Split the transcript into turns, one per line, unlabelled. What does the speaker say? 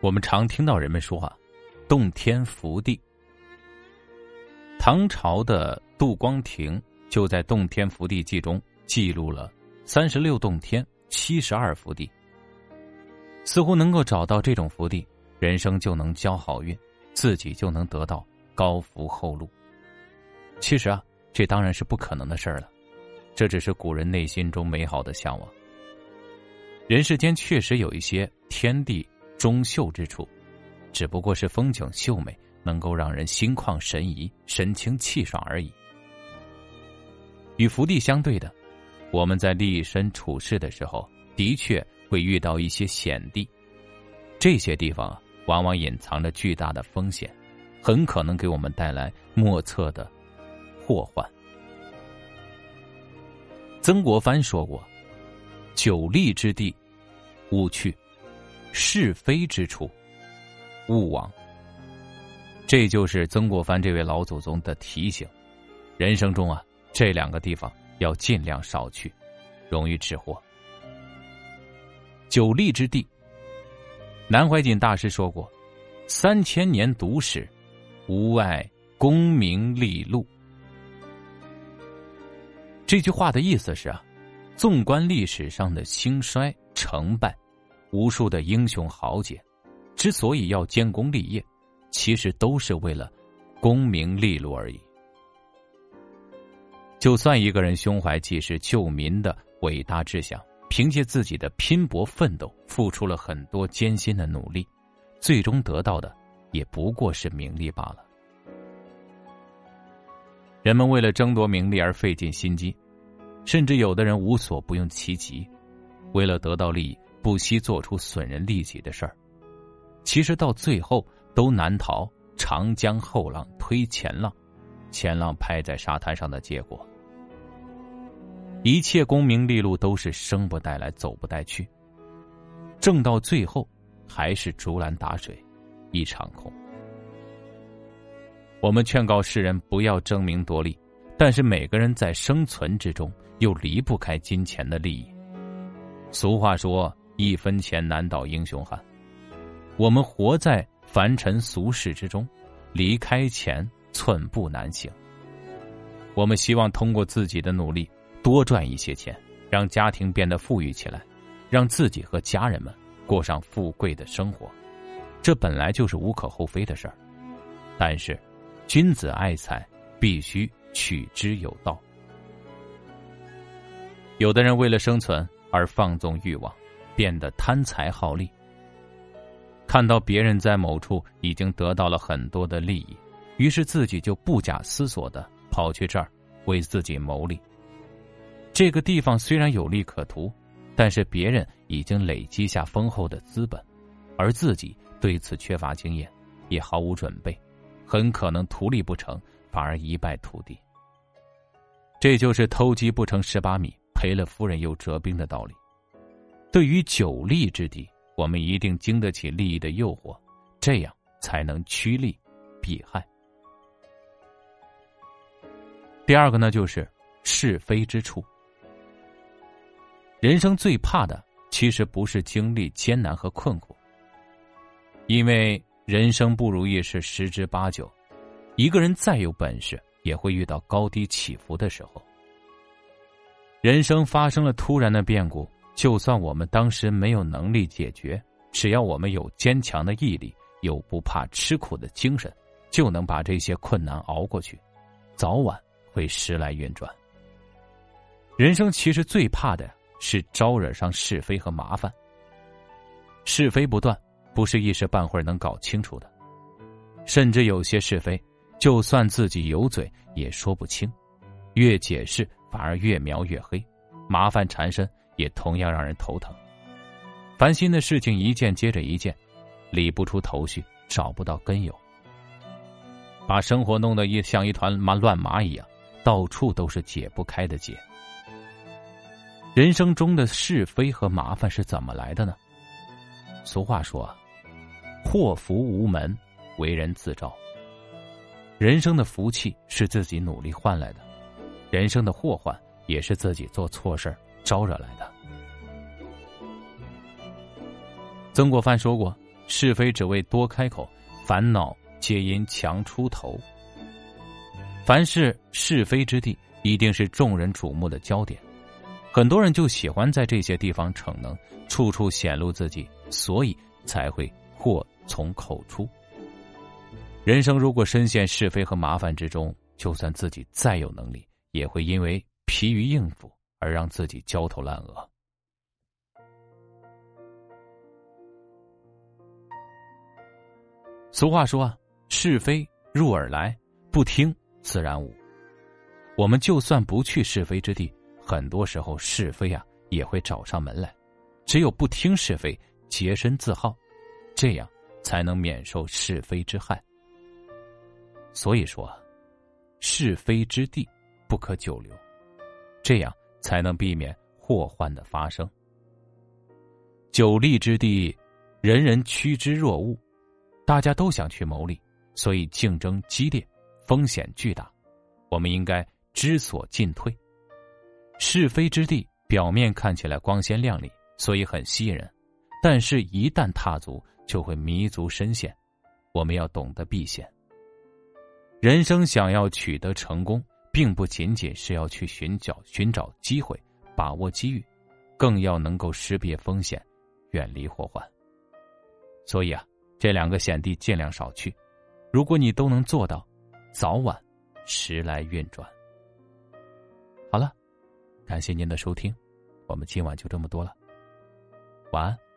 我们常听到人们说啊，“洞天福地”。唐朝的杜光庭就在《洞天福地记》中记录了三十六洞天、七十二福地。似乎能够找到这种福地，人生就能交好运，自己就能得到高福厚禄。其实啊，这当然是不可能的事儿了，这只是古人内心中美好的向往。人世间确实有一些天地中秀之处，只不过是风景秀美，能够让人心旷神怡、神清气爽而已。与福地相对的，我们在立身处世的时候，的确会遇到一些险地，这些地方往往隐藏着巨大的风险，很可能给我们带来莫测的。祸患。曾国藩说过：“久立之地，勿去；是非之处，勿往。”这就是曾国藩这位老祖宗的提醒。人生中啊，这两个地方要尽量少去，容易吃货。久立之地，南怀瑾大师说过：“三千年读史，无碍功名利禄。”这句话的意思是啊，纵观历史上的兴衰成败，无数的英雄豪杰，之所以要建功立业，其实都是为了功名利禄而已。就算一个人胸怀济世救民的伟大志向，凭借自己的拼搏奋斗，付出了很多艰辛的努力，最终得到的也不过是名利罢了。人们为了争夺名利而费尽心机，甚至有的人无所不用其极，为了得到利益，不惜做出损人利己的事儿。其实到最后都难逃“长江后浪推前浪，前浪拍在沙滩上的”结果。一切功名利禄都是生不带来，走不带去，挣到最后还是竹篮打水一场空。我们劝告世人不要争名夺利，但是每个人在生存之中又离不开金钱的利益。俗话说：“一分钱难倒英雄汉。”我们活在凡尘俗世之中，离开钱寸步难行。我们希望通过自己的努力多赚一些钱，让家庭变得富裕起来，让自己和家人们过上富贵的生活，这本来就是无可厚非的事儿。但是。君子爱财，必须取之有道。有的人为了生存而放纵欲望，变得贪财好利。看到别人在某处已经得到了很多的利益，于是自己就不假思索的跑去这儿为自己谋利。这个地方虽然有利可图，但是别人已经累积下丰厚的资本，而自己对此缺乏经验，也毫无准备。很可能图利不成，反而一败涂地。这就是偷鸡不成蚀把米，赔了夫人又折兵的道理。对于久利之地，我们一定经得起利益的诱惑，这样才能趋利避害。第二个呢，就是是非之处。人生最怕的，其实不是经历艰难和困苦，因为。人生不如意是十之八九，一个人再有本事，也会遇到高低起伏的时候。人生发生了突然的变故，就算我们当时没有能力解决，只要我们有坚强的毅力，有不怕吃苦的精神，就能把这些困难熬过去，早晚会时来运转。人生其实最怕的是招惹上是非和麻烦，是非不断。不是一时半会儿能搞清楚的，甚至有些是非，就算自己有嘴也说不清，越解释反而越描越黑，麻烦缠身也同样让人头疼。烦心的事情一件接着一件，理不出头绪，找不到根由，把生活弄得一像一团麻乱麻一样，到处都是解不开的结。人生中的是非和麻烦是怎么来的呢？俗话说。祸福无门，为人自招。人生的福气是自己努力换来的，人生的祸患也是自己做错事招惹来的。曾国藩说过：“是非只为多开口，烦恼皆因强出头。凡是是非之地，一定是众人瞩目的焦点。很多人就喜欢在这些地方逞能，处处显露自己，所以才会祸从口出。人生如果深陷是非和麻烦之中，就算自己再有能力，也会因为疲于应付而让自己焦头烂额。俗话说啊，是非入耳来，不听自然无。我们就算不去是非之地，很多时候是非啊也会找上门来。只有不听是非，洁身自好，这样才能免受是非之害。所以说，是非之地不可久留，这样才能避免祸患的发生。久利之地，人人趋之若鹜。大家都想去谋利，所以竞争激烈，风险巨大。我们应该知所进退。是非之地表面看起来光鲜亮丽，所以很吸引人，但是，一旦踏足，就会迷足深陷。我们要懂得避险。人生想要取得成功，并不仅仅是要去寻找寻找机会，把握机遇，更要能够识别风险，远离祸患。所以啊。这两个险地尽量少去，如果你都能做到，早晚时来运转。好了，感谢您的收听，我们今晚就这么多了，晚安。